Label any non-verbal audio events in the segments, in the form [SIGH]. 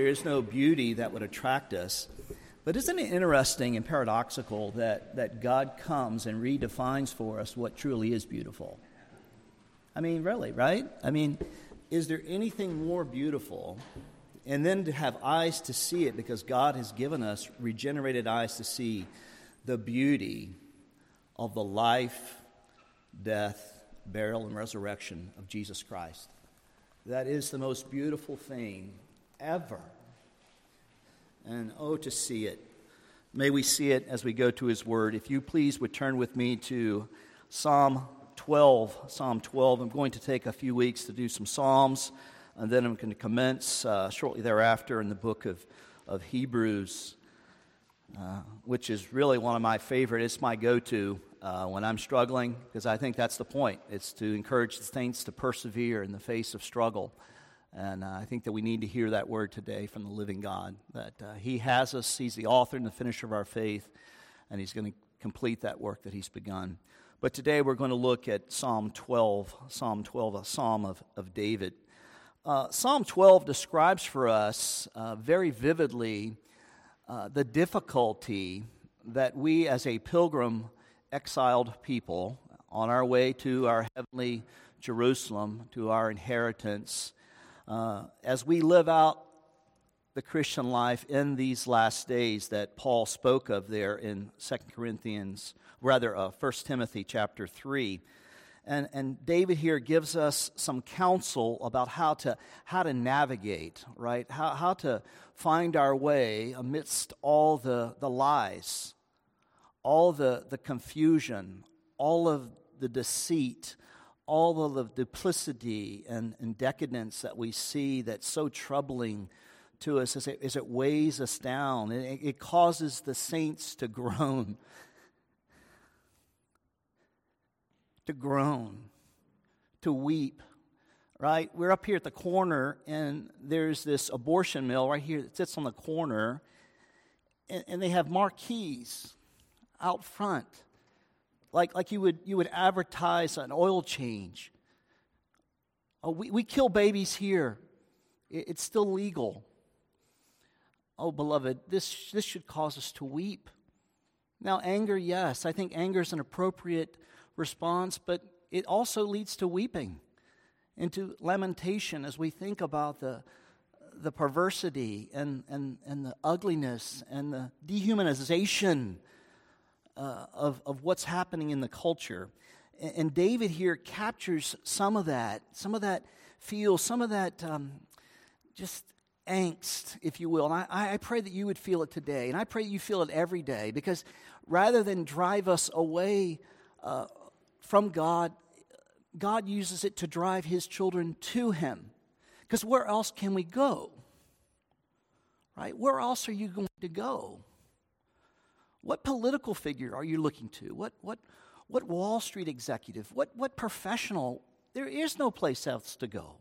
There is no beauty that would attract us. But isn't it interesting and paradoxical that, that God comes and redefines for us what truly is beautiful? I mean, really, right? I mean, is there anything more beautiful? And then to have eyes to see it because God has given us regenerated eyes to see the beauty of the life, death, burial, and resurrection of Jesus Christ. That is the most beautiful thing ever. And oh, to see it. May we see it as we go to his word. If you please would turn with me to Psalm 12. Psalm 12. I'm going to take a few weeks to do some Psalms, and then I'm going to commence uh, shortly thereafter in the book of, of Hebrews, uh, which is really one of my favorite. It's my go to uh, when I'm struggling, because I think that's the point. It's to encourage the saints to persevere in the face of struggle. And uh, I think that we need to hear that word today from the living God that uh, He has us, He's the author and the finisher of our faith, and He's going to complete that work that He's begun. But today we're going to look at Psalm 12, Psalm 12, a psalm of, of David. Uh, psalm 12 describes for us uh, very vividly uh, the difficulty that we as a pilgrim exiled people on our way to our heavenly Jerusalem, to our inheritance, uh, as we live out the Christian life in these last days that Paul spoke of there in 2 Corinthians, rather, uh, 1 Timothy chapter 3. And, and David here gives us some counsel about how to, how to navigate, right? How, how to find our way amidst all the, the lies, all the, the confusion, all of the deceit, all of the duplicity and, and decadence that we see that's so troubling to us as it, as it weighs us down. It, it causes the saints to groan. [LAUGHS] To groan, to weep, right? We're up here at the corner, and there's this abortion mill right here that sits on the corner, and, and they have marquees out front like, like you, would, you would advertise an oil change. Oh, we, we kill babies here. It, it's still legal. Oh, beloved, this, this should cause us to weep. Now, anger, yes, I think anger is an appropriate response, but it also leads to weeping and to lamentation as we think about the, the perversity and, and, and the ugliness and the dehumanization uh, of, of what's happening in the culture. And, and, David here captures some of that, some of that feel, some of that um, just angst, if you will. And I, I pray that you would feel it today. And I pray you feel it every day because rather than drive us away uh, from God, God uses it to drive his children to him. Because where else can we go? Right? Where else are you going to go? What political figure are you looking to? What, what, what Wall Street executive? What, what professional? There is no place else to go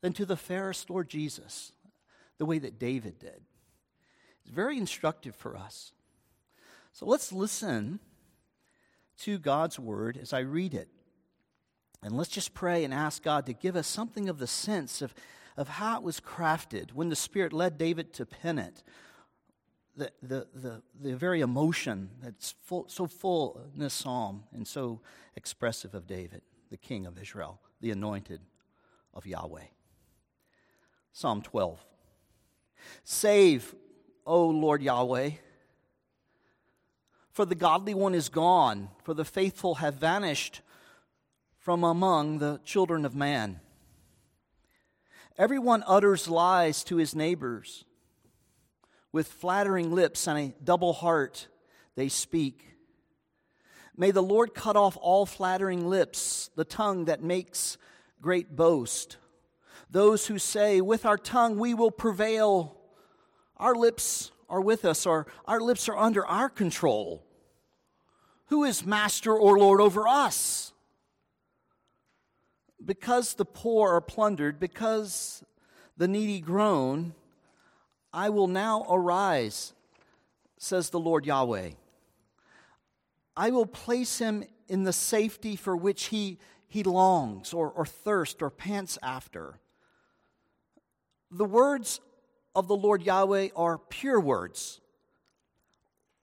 than to the fairest Lord Jesus, the way that David did. It's very instructive for us. So let's listen to God's word as I read it. And let's just pray and ask God to give us something of the sense of, of how it was crafted when the Spirit led David to pen it the, the, the, the very emotion that's full, so full in this psalm and so expressive of David, the king of Israel, the anointed of Yahweh. Psalm 12. Save, O Lord Yahweh, for the godly one is gone, for the faithful have vanished from among the children of man. Everyone utters lies to his neighbors with flattering lips and a double heart they speak. May the Lord cut off all flattering lips, the tongue that makes great boast. Those who say, With our tongue we will prevail, our lips are with us, or our lips are under our control. Who is master or Lord over us? Because the poor are plundered, because the needy groan, I will now arise, says the Lord Yahweh. I will place him in the safety for which he, he longs or, or thirsts or pants after. The words of the Lord Yahweh are pure words,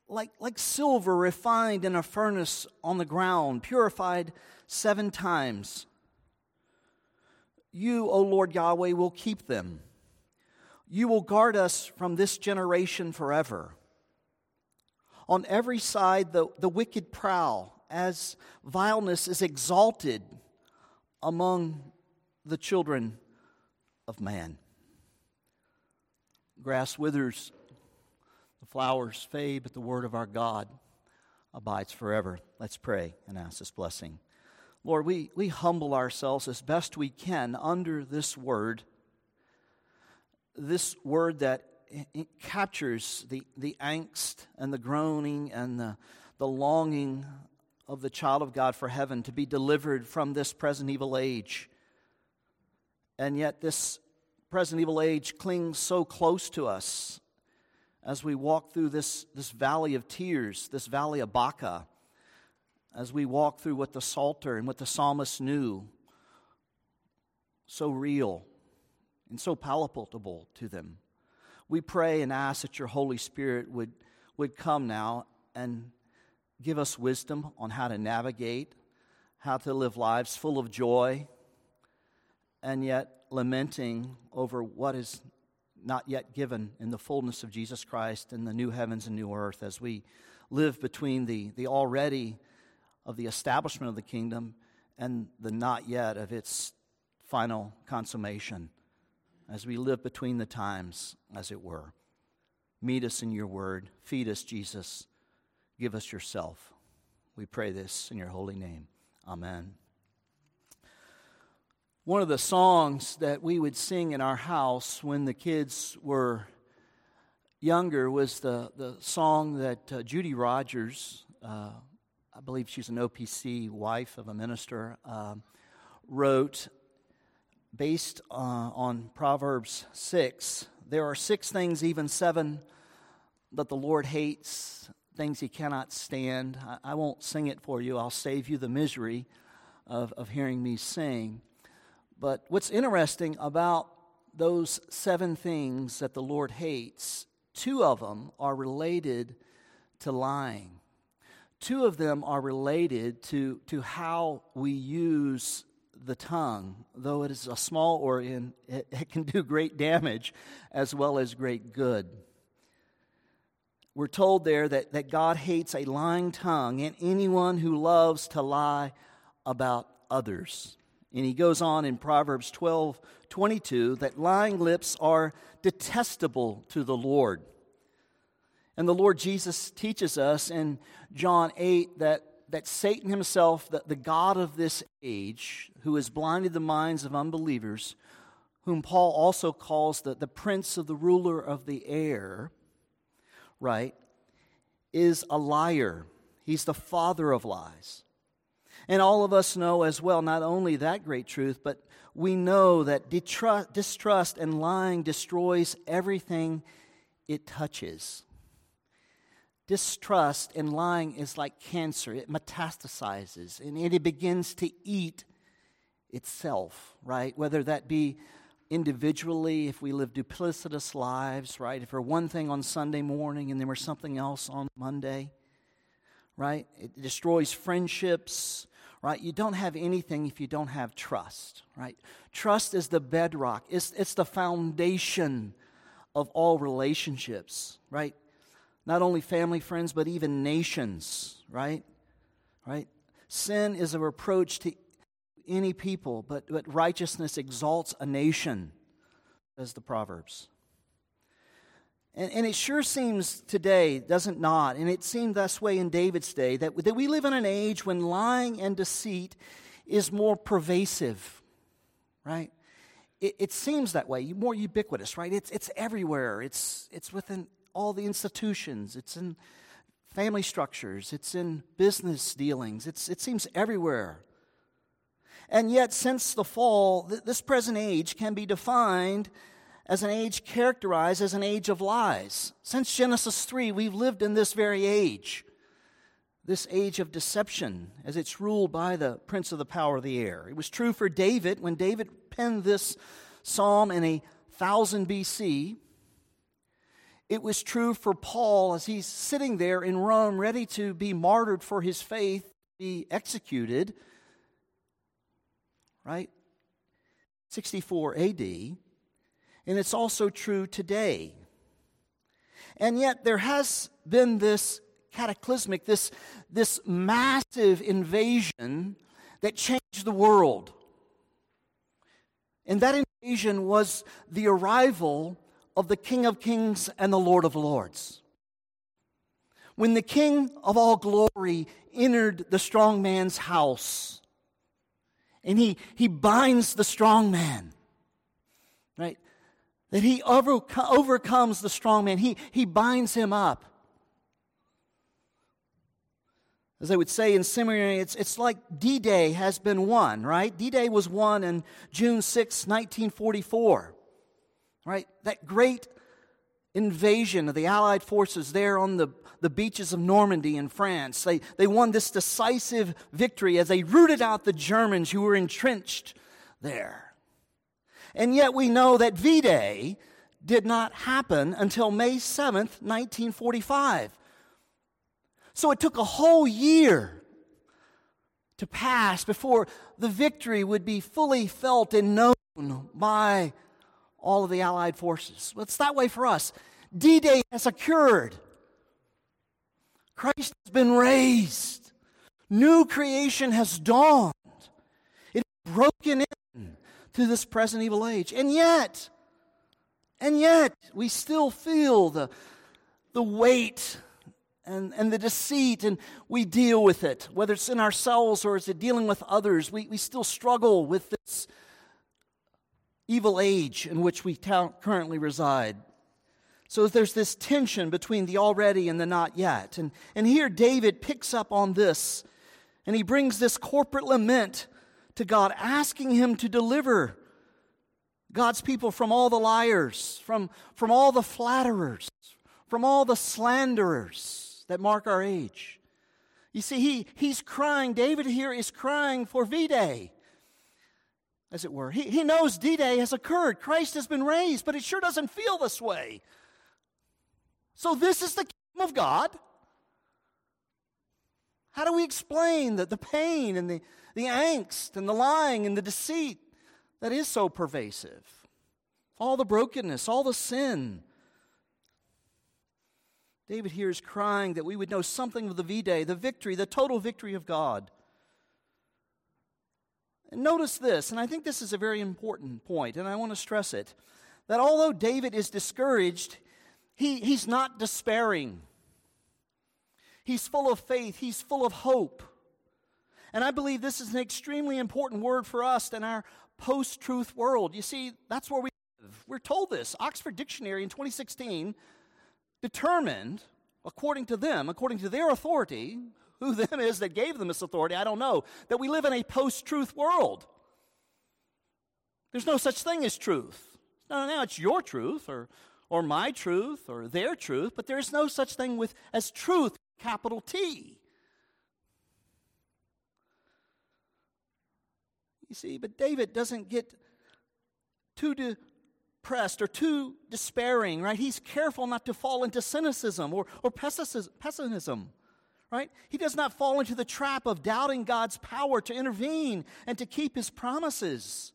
like, like silver refined in a furnace on the ground, purified seven times. You, O Lord Yahweh, will keep them. You will guard us from this generation forever. On every side, the, the wicked prowl as vileness is exalted among the children of man. Grass withers, the flowers fade, but the word of our God abides forever. Let's pray and ask this blessing. Lord, we, we humble ourselves as best we can under this word, this word that captures the, the angst and the groaning and the, the longing of the child of God for heaven to be delivered from this present evil age. And yet, this present evil age clings so close to us as we walk through this, this valley of tears, this valley of Baca, as we walk through what the Psalter and what the psalmist knew, so real and so palpable to them. We pray and ask that your Holy Spirit would, would come now and give us wisdom on how to navigate, how to live lives full of joy, and yet lamenting over what is not yet given in the fullness of Jesus Christ in the new heavens and new earth as we live between the, the already of the establishment of the kingdom and the not yet of its final consummation as we live between the times, as it were. Meet us in your word. Feed us, Jesus. Give us yourself. We pray this in your holy name. Amen. One of the songs that we would sing in our house when the kids were younger was the, the song that uh, Judy Rogers, uh, I believe she's an OPC wife of a minister, uh, wrote based uh, on Proverbs 6. There are six things, even seven, that the Lord hates, things he cannot stand. I, I won't sing it for you, I'll save you the misery of, of hearing me sing. But what's interesting about those seven things that the Lord hates, two of them are related to lying. Two of them are related to, to how we use the tongue, though it is a small organ, it, it can do great damage as well as great good. We're told there that, that God hates a lying tongue and anyone who loves to lie about others. And he goes on in Proverbs 12 22 that lying lips are detestable to the Lord. And the Lord Jesus teaches us in John 8 that, that Satan himself, the, the God of this age, who has blinded the minds of unbelievers, whom Paul also calls the, the prince of the ruler of the air, right, is a liar. He's the father of lies. And all of us know as well not only that great truth, but we know that distrust and lying destroys everything it touches. Distrust and lying is like cancer, it metastasizes and it begins to eat itself, right? Whether that be individually, if we live duplicitous lives, right? If we're one thing on Sunday morning and then we're something else on Monday, right? It destroys friendships, right? You don't have anything if you don't have trust, right? Trust is the bedrock, it's, it's the foundation of all relationships, right? Not only family, friends, but even nations, right? Right? Sin is a reproach to any people, but, but righteousness exalts a nation, says the Proverbs. And, and it sure seems today, doesn't not, and it seemed this way in David's day, that, that we live in an age when lying and deceit is more pervasive, right? It, it seems that way, more ubiquitous, right? It's, it's everywhere. It's, it's within all the institutions. It's in family structures. It's in business dealings. It's, it seems everywhere. And yet, since the fall, th- this present age can be defined as an age characterized as an age of lies. Since Genesis 3, we've lived in this very age, this age of deception, as it's ruled by the prince of the power of the air. It was true for David when David penned this psalm in a thousand BC. It was true for Paul as he's sitting there in Rome, ready to be martyred for his faith, be executed. Right? 64 AD. And it's also true today. And yet, there has been this cataclysmic, this, this massive invasion that changed the world. And that invasion was the arrival of the King of Kings and the Lord of Lords. When the King of all glory entered the strong man's house, and he, he binds the strong man, right? That he over, overcomes the strong man, he, he binds him up. As they would say in seminary, it's, it's like D Day has been won, right? D Day was won in June 6, 1944, right? That great invasion of the Allied forces there on the, the beaches of Normandy in France. They, they won this decisive victory as they rooted out the Germans who were entrenched there. And yet we know that V Day did not happen until May 7th, 1945. So it took a whole year to pass before the victory would be fully felt and known by all of the Allied forces. Well, it's that way for us. D Day has occurred. Christ has been raised. New creation has dawned. It is broken in to this present evil age. And yet, and yet, we still feel the, the weight and, and the deceit, and we deal with it. Whether it's in ourselves or is it dealing with others, we, we still struggle with this evil age in which we currently reside. So there's this tension between the already and the not yet. And, and here David picks up on this, and he brings this corporate lament to God, asking him to deliver God's people from all the liars, from, from all the flatterers, from all the slanderers that mark our age. You see, he, he's crying, David here is crying for V Day, as it were. He, he knows D Day has occurred, Christ has been raised, but it sure doesn't feel this way. So, this is the kingdom of God. How do we explain the, the pain and the, the angst and the lying and the deceit that is so pervasive? All the brokenness, all the sin David here is crying that we would know something of the V Day, the victory, the total victory of God. Notice this, and I think this is a very important point, and I want to stress it that although David is discouraged, he, he's not despairing. He's full of faith, he's full of hope. And I believe this is an extremely important word for us in our post truth world. You see, that's where we live. We're told this. Oxford Dictionary in 2016 determined, according to them, according to their authority, who them is that gave them this authority, I don't know, that we live in a post truth world. There's no such thing as truth. No, no, it's your truth or, or my truth or their truth, but there's no such thing with as truth, capital T. You see, but David doesn't get too depressed or too despairing, right? He's careful not to fall into cynicism or, or pessimism, right? He does not fall into the trap of doubting God's power to intervene and to keep his promises.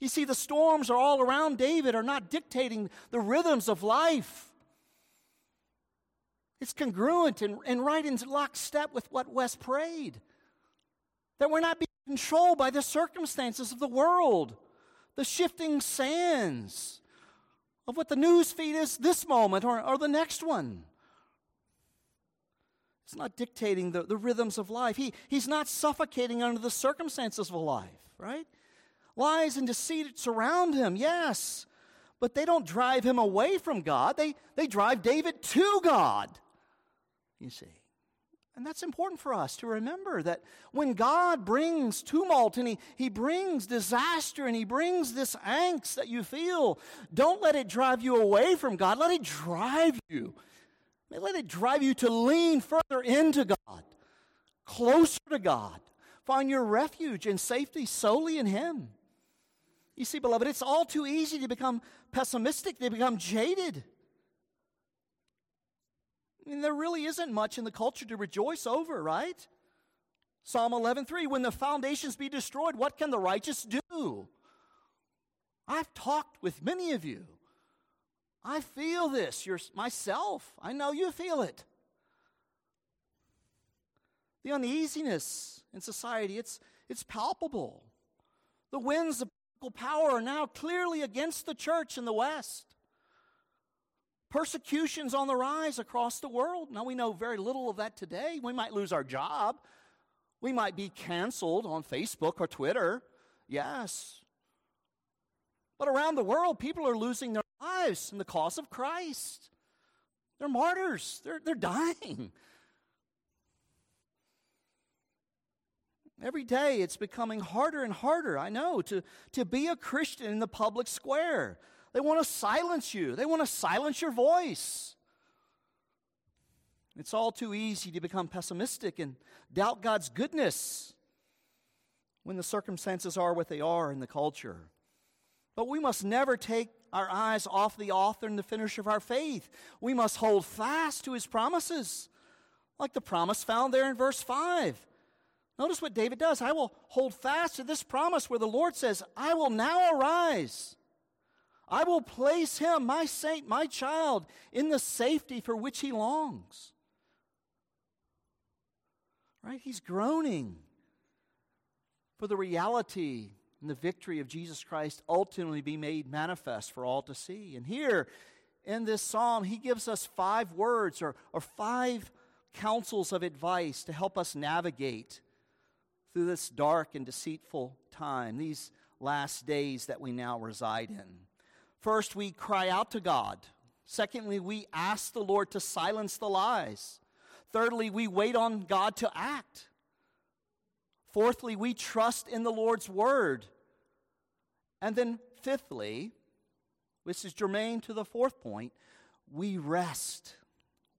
You see, the storms are all around David, are not dictating the rhythms of life. It's congruent and, and right in lockstep with what Wes prayed. That we're not being controlled by the circumstances of the world, the shifting sands, of what the news feed is this moment or, or the next one. It's not dictating the, the rhythms of life. He, he's not suffocating under the circumstances of life, right? Lies and deceit surround him, yes, but they don't drive him away from God. They, they drive David to God, you see. And that's important for us to remember that when God brings tumult and he, he brings disaster and He brings this angst that you feel, don't let it drive you away from God. Let it drive you. Let it drive you to lean further into God, closer to God. Find your refuge and safety solely in Him. You see, beloved, it's all too easy to become pessimistic, to become jaded. I mean, there really isn't much in the culture to rejoice over, right? Psalm 11:3 When the foundations be destroyed, what can the righteous do? I've talked with many of you. I feel this You're, myself. I know you feel it. The uneasiness in society, it's, it's palpable. The winds of political power are now clearly against the church in the West. Persecution's on the rise across the world. Now, we know very little of that today. We might lose our job. We might be canceled on Facebook or Twitter. Yes. But around the world, people are losing their lives in the cause of Christ. They're martyrs, they're, they're dying. Every day it's becoming harder and harder, I know, to, to be a Christian in the public square. They want to silence you, they want to silence your voice. It's all too easy to become pessimistic and doubt God's goodness when the circumstances are what they are in the culture. But we must never take our eyes off the author and the finisher of our faith. We must hold fast to his promises, like the promise found there in verse 5. Notice what David does. I will hold fast to this promise where the Lord says, I will now arise. I will place him, my saint, my child, in the safety for which he longs. Right? He's groaning for the reality and the victory of Jesus Christ ultimately be made manifest for all to see. And here in this psalm, he gives us five words or, or five counsels of advice to help us navigate through this dark and deceitful time, these last days that we now reside in. First, we cry out to God. Secondly, we ask the Lord to silence the lies. Thirdly, we wait on God to act. Fourthly, we trust in the Lord's word. And then, fifthly, which is germane to the fourth point, we rest.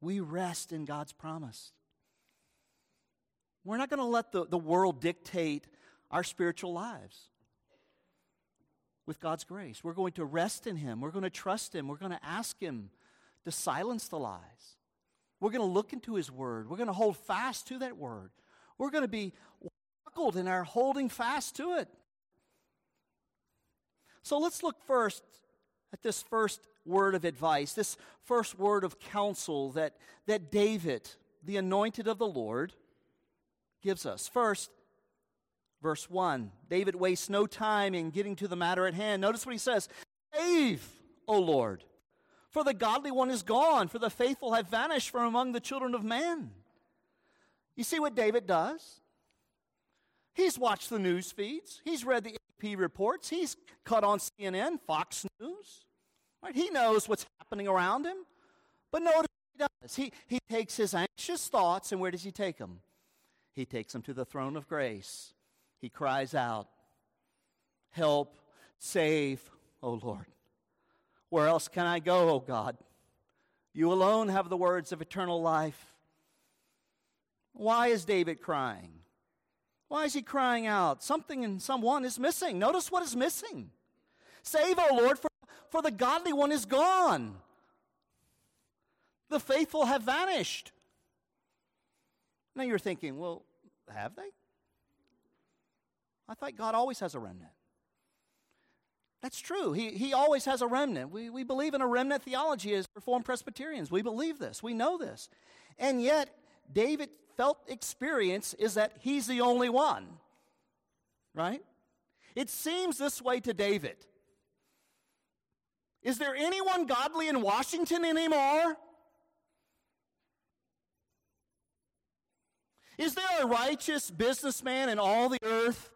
We rest in God's promise. We're not going to let the, the world dictate our spiritual lives with God's grace. We're going to rest in Him. We're going to trust Him. We're going to ask Him to silence the lies. We're going to look into His Word. We're going to hold fast to that Word. We're going to be buckled in our holding fast to it. So let's look first at this first word of advice, this first word of counsel that, that David, the anointed of the Lord, gives us. First, verse 1 David wastes no time in getting to the matter at hand. Notice what he says Save, O Lord, for the godly one is gone, for the faithful have vanished from among the children of men. You see what David does? He's watched the news feeds, he's read the Reports, he's cut on CNN, Fox News. Right? He knows what's happening around him. But notice he does. He, he takes his anxious thoughts, and where does he take them? He takes them to the throne of grace. He cries out, Help, save, O Lord. Where else can I go, O God? You alone have the words of eternal life. Why is David crying? Why is he crying out? Something in someone is missing. Notice what is missing. Save, O Lord, for, for the godly one is gone. The faithful have vanished. Now you're thinking, well, have they? I thought God always has a remnant. That's true. He, he always has a remnant. We, we believe in a remnant theology as Reformed Presbyterians. We believe this. We know this. And yet, David felt experience is that he's the only one. Right? It seems this way to David. Is there anyone godly in Washington anymore? Is there a righteous businessman in all the earth?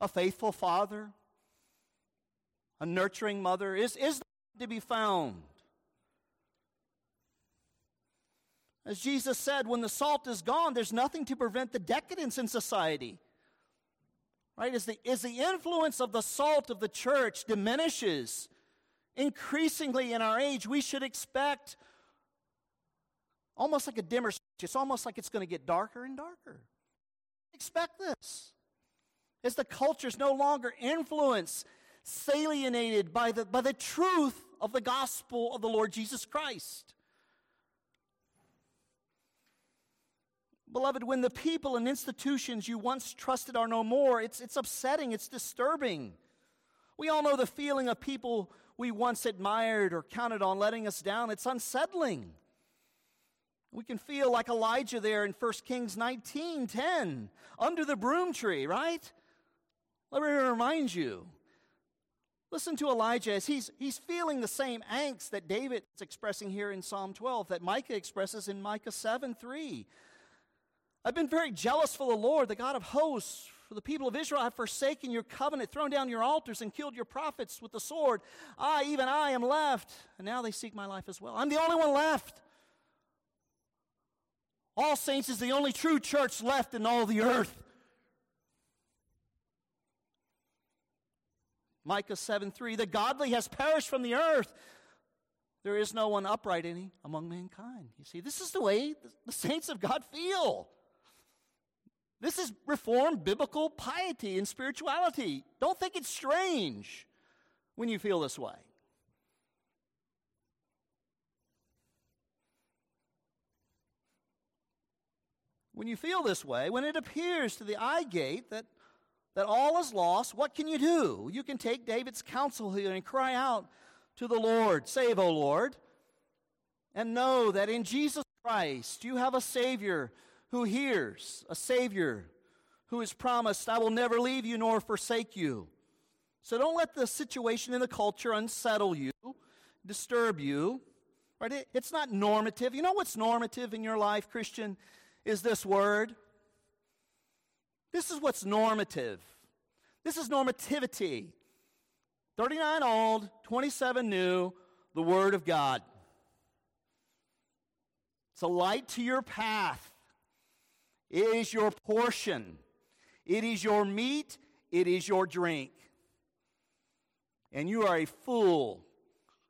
A faithful father? A nurturing mother? Is, is to be found? As Jesus said, when the salt is gone, there's nothing to prevent the decadence in society. Right? As the, as the influence of the salt of the church diminishes increasingly in our age, we should expect almost like a dimmer switch. It's almost like it's going to get darker and darker. Expect this. As the culture is no longer influenced, salienated by the, by the truth of the gospel of the Lord Jesus Christ. Beloved, when the people and institutions you once trusted are no more, it's, it's upsetting, it's disturbing. We all know the feeling of people we once admired or counted on letting us down. It's unsettling. We can feel like Elijah there in 1 Kings 19 10, under the broom tree, right? Let me remind you. Listen to Elijah as he's, he's feeling the same angst that David is expressing here in Psalm 12, that Micah expresses in Micah 7 3. I've been very jealous for the Lord, the God of hosts. For the people of Israel have forsaken your covenant, thrown down your altars, and killed your prophets with the sword. I, even I, am left. And now they seek my life as well. I'm the only one left. All Saints is the only true church left in all the earth. Micah 7 3 The godly has perished from the earth. There is no one upright any among mankind. You see, this is the way the saints of God feel. This is reformed biblical piety and spirituality. Don't think it's strange when you feel this way. When you feel this way, when it appears to the eye gate that, that all is lost, what can you do? You can take David's counsel here and cry out to the Lord, Save, O Lord, and know that in Jesus Christ you have a Savior who hears, a Savior who has promised, I will never leave you nor forsake you. So don't let the situation in the culture unsettle you, disturb you. Right? It, it's not normative. You know what's normative in your life, Christian? Is this word. This is what's normative. This is normativity. 39 old, 27 new, the Word of God. It's a light to your path. It is your portion. It is your meat. It is your drink. And you are a fool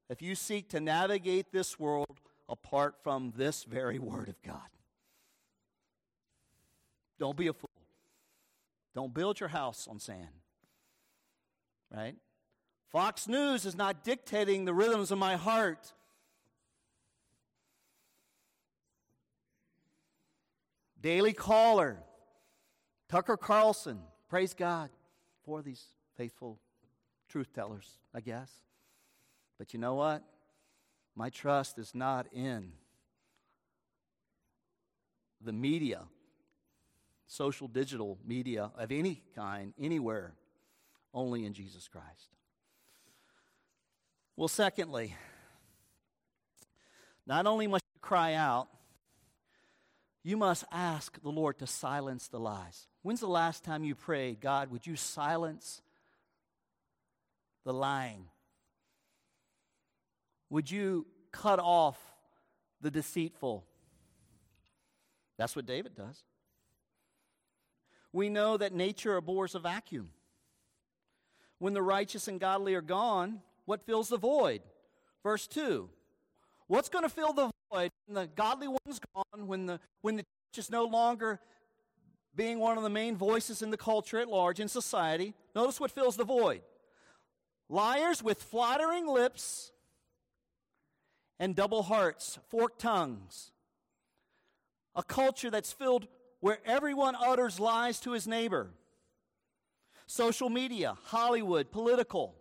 if you seek to navigate this world apart from this very Word of God. Don't be a fool. Don't build your house on sand. Right? Fox News is not dictating the rhythms of my heart. Daily Caller, Tucker Carlson, praise God for these faithful truth tellers, I guess. But you know what? My trust is not in the media, social digital media of any kind, anywhere, only in Jesus Christ. Well, secondly, not only must you cry out, you must ask the Lord to silence the lies. When's the last time you prayed, God, would you silence the lying? Would you cut off the deceitful? That's what David does. We know that nature abhors a vacuum. When the righteous and godly are gone, what fills the void? Verse 2 What's going to fill the when the godly one's gone, when the, when the church is no longer being one of the main voices in the culture at large, in society? Notice what fills the void liars with flattering lips and double hearts, forked tongues. A culture that's filled where everyone utters lies to his neighbor. Social media, Hollywood, political,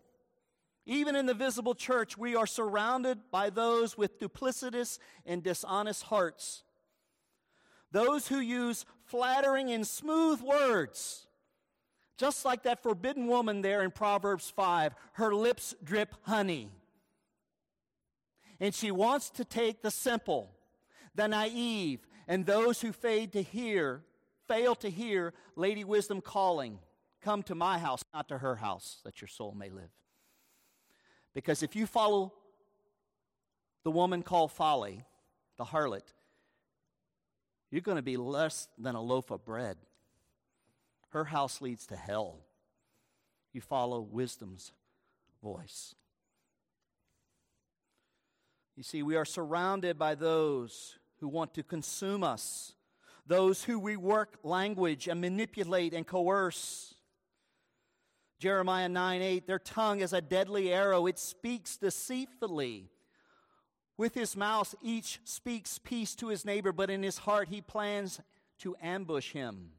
even in the visible church, we are surrounded by those with duplicitous and dishonest hearts. Those who use flattering and smooth words. Just like that forbidden woman there in Proverbs 5, her lips drip honey. And she wants to take the simple, the naive, and those who fade to hear, fail to hear Lady Wisdom calling, Come to my house, not to her house, that your soul may live. Because if you follow the woman called folly, the harlot, you're going to be less than a loaf of bread. Her house leads to hell. You follow wisdom's voice. You see, we are surrounded by those who want to consume us, those who we work language and manipulate and coerce. Jeremiah 9 8, their tongue is a deadly arrow, it speaks deceitfully. With his mouth, each speaks peace to his neighbor, but in his heart, he plans to ambush him.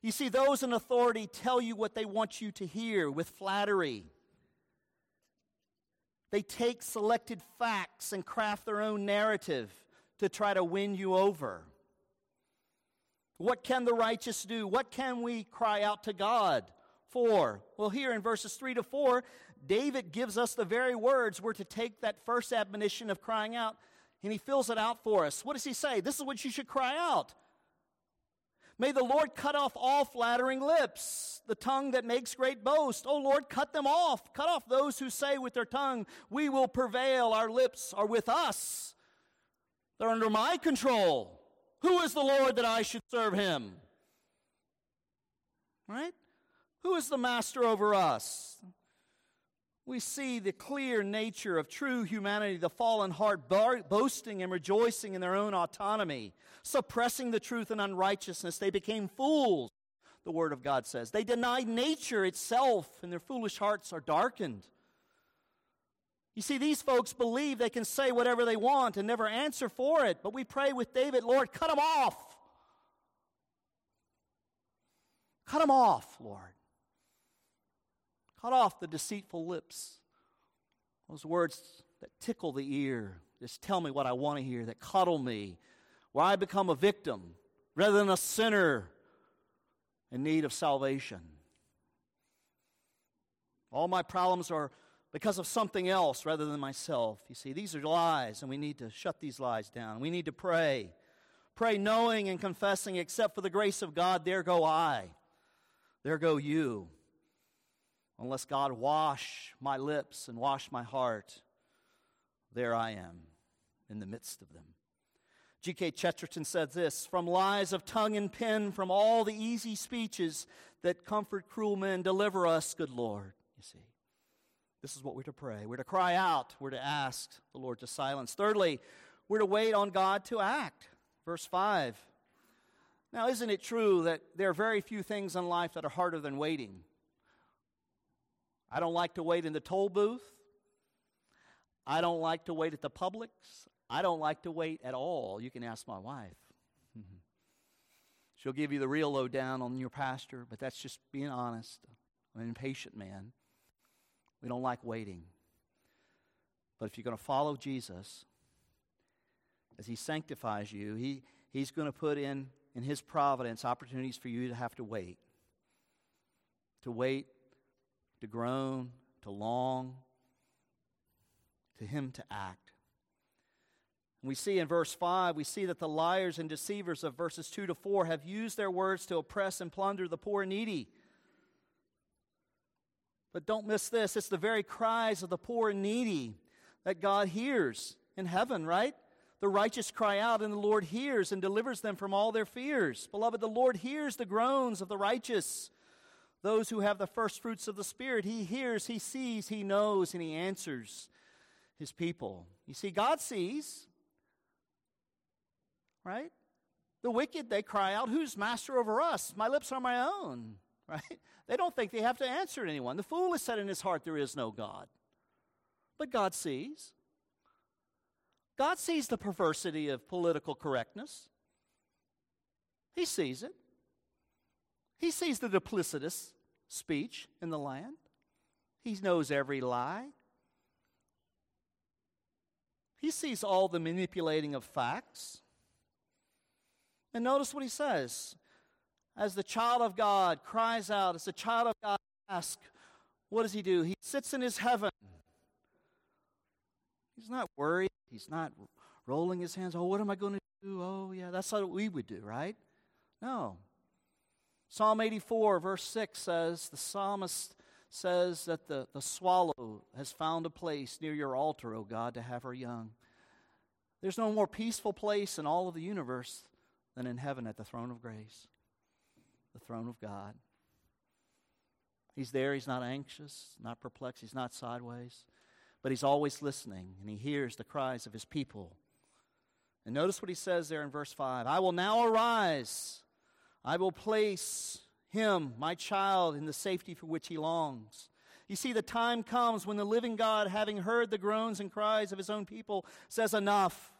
You see, those in authority tell you what they want you to hear with flattery. They take selected facts and craft their own narrative to try to win you over. What can the righteous do? What can we cry out to God for? Well, here in verses 3 to 4, David gives us the very words we're to take that first admonition of crying out, and he fills it out for us. What does he say? This is what you should cry out. May the Lord cut off all flattering lips, the tongue that makes great boast. Oh Lord, cut them off. Cut off those who say with their tongue, We will prevail. Our lips are with us. They're under my control. Who is the Lord that I should serve him? Right? Who is the master over us? We see the clear nature of true humanity, the fallen heart boasting and rejoicing in their own autonomy, suppressing the truth and unrighteousness. They became fools, the Word of God says. They denied nature itself, and their foolish hearts are darkened. You see, these folks believe they can say whatever they want and never answer for it. But we pray with David, Lord, cut them off. Cut them off, Lord. Cut off the deceitful lips. Those words that tickle the ear, just tell me what I want to hear, that cuddle me, where I become a victim rather than a sinner in need of salvation. All my problems are because of something else rather than myself. You see, these are lies, and we need to shut these lies down. We need to pray. Pray knowing and confessing, except for the grace of God, there go I. There go you unless God wash my lips and wash my heart, there I am in the midst of them. G.K. Chesterton said this From lies of tongue and pen, from all the easy speeches that comfort cruel men, deliver us, good Lord. You see, this is what we're to pray. We're to cry out, we're to ask the Lord to silence. Thirdly, we're to wait on God to act. Verse 5. Now, isn't it true that there are very few things in life that are harder than waiting? I don't like to wait in the toll booth. I don't like to wait at the Publix. I don't like to wait at all. You can ask my wife. [LAUGHS] She'll give you the real lowdown on your pastor, but that's just being honest. I'm an impatient man. We don't like waiting. But if you're going to follow Jesus, as He sanctifies you, he, He's going to put in, in His providence, opportunities for you to have to wait. To wait to groan, to long, to him to act. We see in verse 5, we see that the liars and deceivers of verses 2 to 4 have used their words to oppress and plunder the poor and needy. But don't miss this it's the very cries of the poor and needy that God hears in heaven, right? The righteous cry out, and the Lord hears and delivers them from all their fears. Beloved, the Lord hears the groans of the righteous those who have the first fruits of the Spirit. He hears, He sees, He knows, and He answers His people. You see, God sees, right? The wicked, they cry out, Who's master over us? My lips are my own, [LAUGHS] right? They don't think they have to answer to anyone. The fool has said in his heart, There is no God. But God sees. God sees the perversity of political correctness. He sees it. He sees the duplicitous speech in the land. He knows every lie. He sees all the manipulating of facts. And notice what he says. As the child of God cries out, as the child of God asks, what does he do? He sits in his heaven. He's not worried. He's not rolling his hands. Oh, what am I going to do? Oh, yeah, that's not what we would do, right? No. Psalm 84, verse 6 says, the psalmist says that the, the swallow has found a place near your altar, O God, to have her young. There's no more peaceful place in all of the universe than in heaven at the throne of grace, the throne of God. He's there, he's not anxious, not perplexed, he's not sideways, but he's always listening and he hears the cries of his people. And notice what he says there in verse 5 I will now arise I will place him, my child, in the safety for which he longs. You see, the time comes when the living God, having heard the groans and cries of his own people, says, Enough.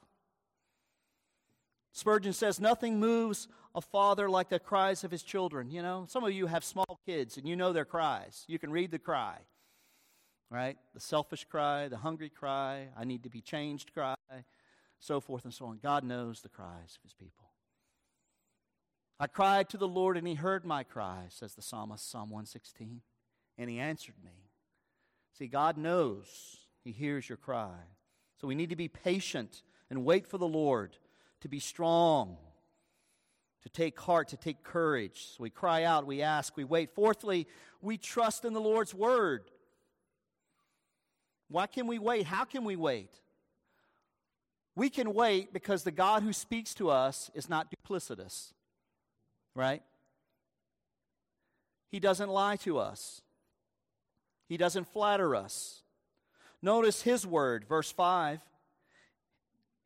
Spurgeon says, Nothing moves a father like the cries of his children. You know, some of you have small kids and you know their cries. You can read the cry, right? The selfish cry, the hungry cry, I need to be changed cry, so forth and so on. God knows the cries of his people. I cried to the Lord and he heard my cry, says the psalmist, Psalm 116, and he answered me. See, God knows he hears your cry. So we need to be patient and wait for the Lord to be strong, to take heart, to take courage. So we cry out, we ask, we wait. Fourthly, we trust in the Lord's word. Why can we wait? How can we wait? We can wait because the God who speaks to us is not duplicitous, right? He doesn't lie to us, He doesn't flatter us. Notice His word, verse 5.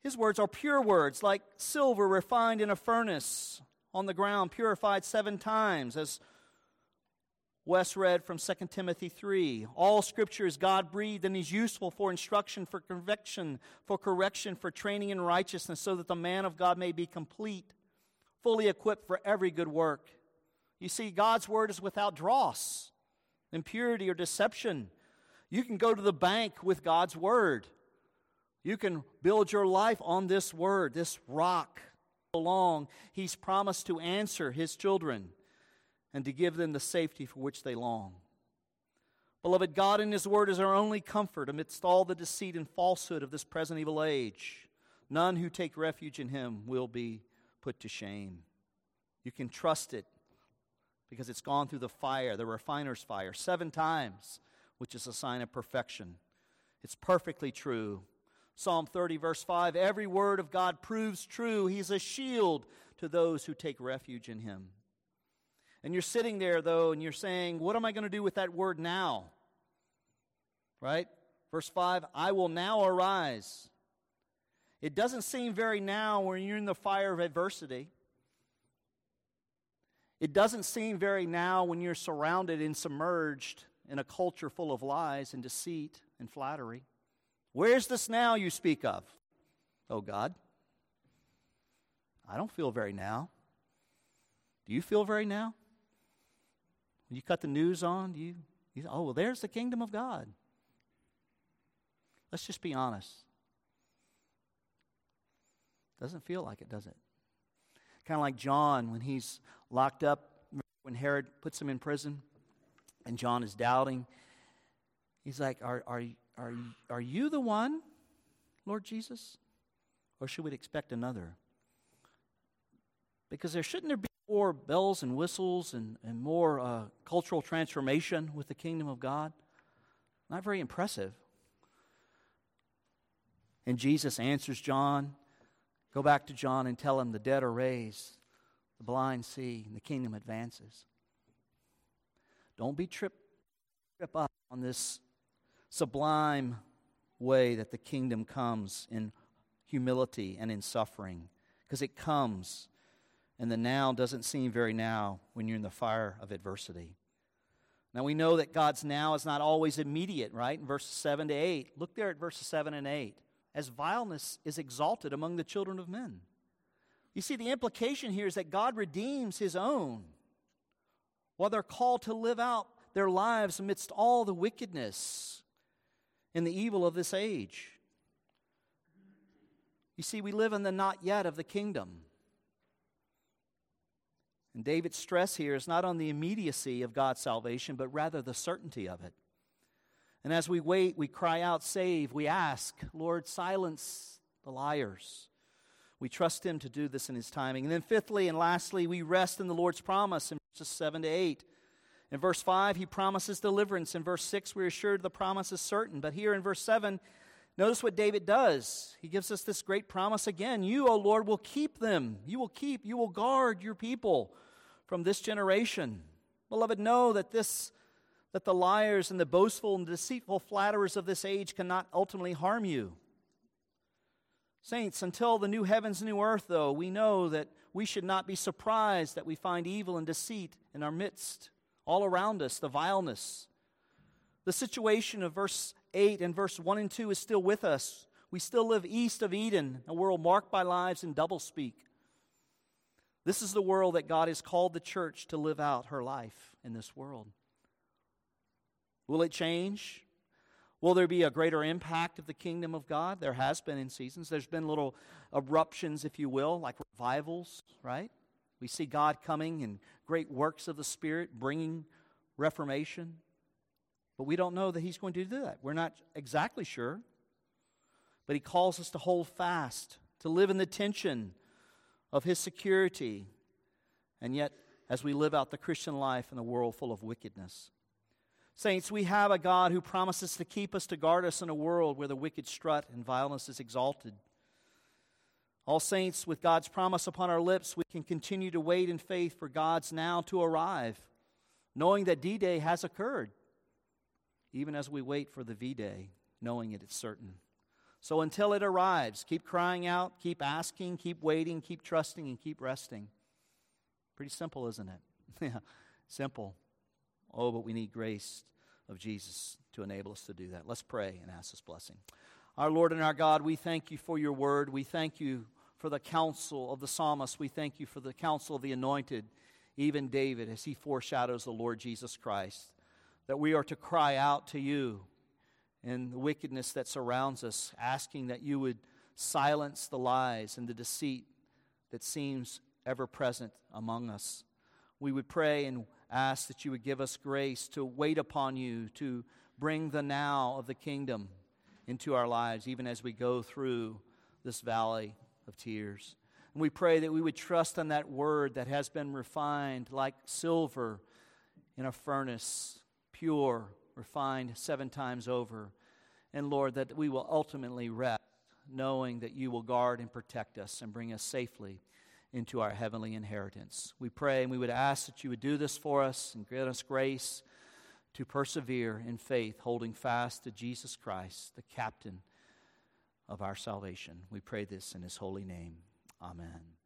His words are pure words, like silver refined in a furnace on the ground, purified seven times, as Wes read from 2 Timothy 3. All scripture is God breathed and is useful for instruction, for conviction, for correction, for training in righteousness, so that the man of God may be complete, fully equipped for every good work. You see, God's word is without dross, impurity, or deception. You can go to the bank with God's word. You can build your life on this word, this rock. Along, He's promised to answer His children and to give them the safety for which they long. Beloved, God in His Word is our only comfort amidst all the deceit and falsehood of this present evil age. None who take refuge in Him will be put to shame. You can trust it because it's gone through the fire, the refiner's fire, seven times, which is a sign of perfection. It's perfectly true. Psalm 30, verse 5 Every word of God proves true. He's a shield to those who take refuge in him. And you're sitting there, though, and you're saying, What am I going to do with that word now? Right? Verse 5 I will now arise. It doesn't seem very now when you're in the fire of adversity. It doesn't seem very now when you're surrounded and submerged in a culture full of lies and deceit and flattery. Where's this now you speak of? Oh, God. I don't feel very now. Do you feel very now? When you cut the news on, do you, you oh, well, there's the kingdom of God. Let's just be honest. Doesn't feel like it, does it? Kind of like John when he's locked up, when Herod puts him in prison, and John is doubting. He's like, Are, are, are, are you the one, Lord Jesus? Or should we expect another? Because there shouldn't there be more bells and whistles and, and more uh, cultural transformation with the kingdom of God? Not very impressive. And Jesus answers John. Go back to John and tell him the dead are raised, the blind see, and the kingdom advances. Don't be tripped trip up on this sublime way that the kingdom comes in humility and in suffering, because it comes, and the now doesn't seem very now when you're in the fire of adversity. Now we know that God's now is not always immediate, right? In verses 7 to 8. Look there at verses 7 and 8. As vileness is exalted among the children of men. You see, the implication here is that God redeems his own while they're called to live out their lives amidst all the wickedness and the evil of this age. You see, we live in the not yet of the kingdom. And David's stress here is not on the immediacy of God's salvation, but rather the certainty of it. And as we wait, we cry out, Save. We ask, Lord, silence the liars. We trust Him to do this in His timing. And then, fifthly and lastly, we rest in the Lord's promise in verses 7 to 8. In verse 5, he promises deliverance. In verse 6, we're assured the promise is certain. But here in verse 7, notice what David does. He gives us this great promise again You, O Lord, will keep them. You will keep, you will guard your people from this generation. Beloved, know that this that the liars and the boastful and deceitful flatterers of this age cannot ultimately harm you. Saints, until the new heavens and new earth, though, we know that we should not be surprised that we find evil and deceit in our midst, all around us, the vileness. The situation of verse 8 and verse 1 and 2 is still with us. We still live east of Eden, a world marked by lives in doublespeak. This is the world that God has called the church to live out her life in this world. Will it change? Will there be a greater impact of the kingdom of God? There has been in seasons. There's been little eruptions, if you will, like revivals, right? We see God coming in great works of the Spirit, bringing reformation. But we don't know that He's going to do that. We're not exactly sure. But He calls us to hold fast, to live in the tension of His security, and yet as we live out the Christian life in a world full of wickedness. Saints, we have a God who promises to keep us, to guard us in a world where the wicked strut and violence is exalted. All saints, with God's promise upon our lips, we can continue to wait in faith for God's now to arrive, knowing that D Day has occurred, even as we wait for the V Day, knowing it is certain. So until it arrives, keep crying out, keep asking, keep waiting, keep trusting, and keep resting. Pretty simple, isn't it? [LAUGHS] yeah, simple. Oh, but we need grace of Jesus to enable us to do that. Let's pray and ask this blessing. Our Lord and our God, we thank you for your word. We thank you for the counsel of the psalmist. We thank you for the counsel of the anointed, even David, as he foreshadows the Lord Jesus Christ. That we are to cry out to you in the wickedness that surrounds us, asking that you would silence the lies and the deceit that seems ever present among us. We would pray and ask that you would give us grace to wait upon you, to bring the now of the kingdom into our lives, even as we go through this valley of tears. And we pray that we would trust on that word that has been refined like silver in a furnace, pure, refined seven times over. And Lord, that we will ultimately rest, knowing that you will guard and protect us and bring us safely into our heavenly inheritance. We pray and we would ask that you would do this for us and grant us grace to persevere in faith, holding fast to Jesus Christ, the captain of our salvation. We pray this in his holy name. Amen.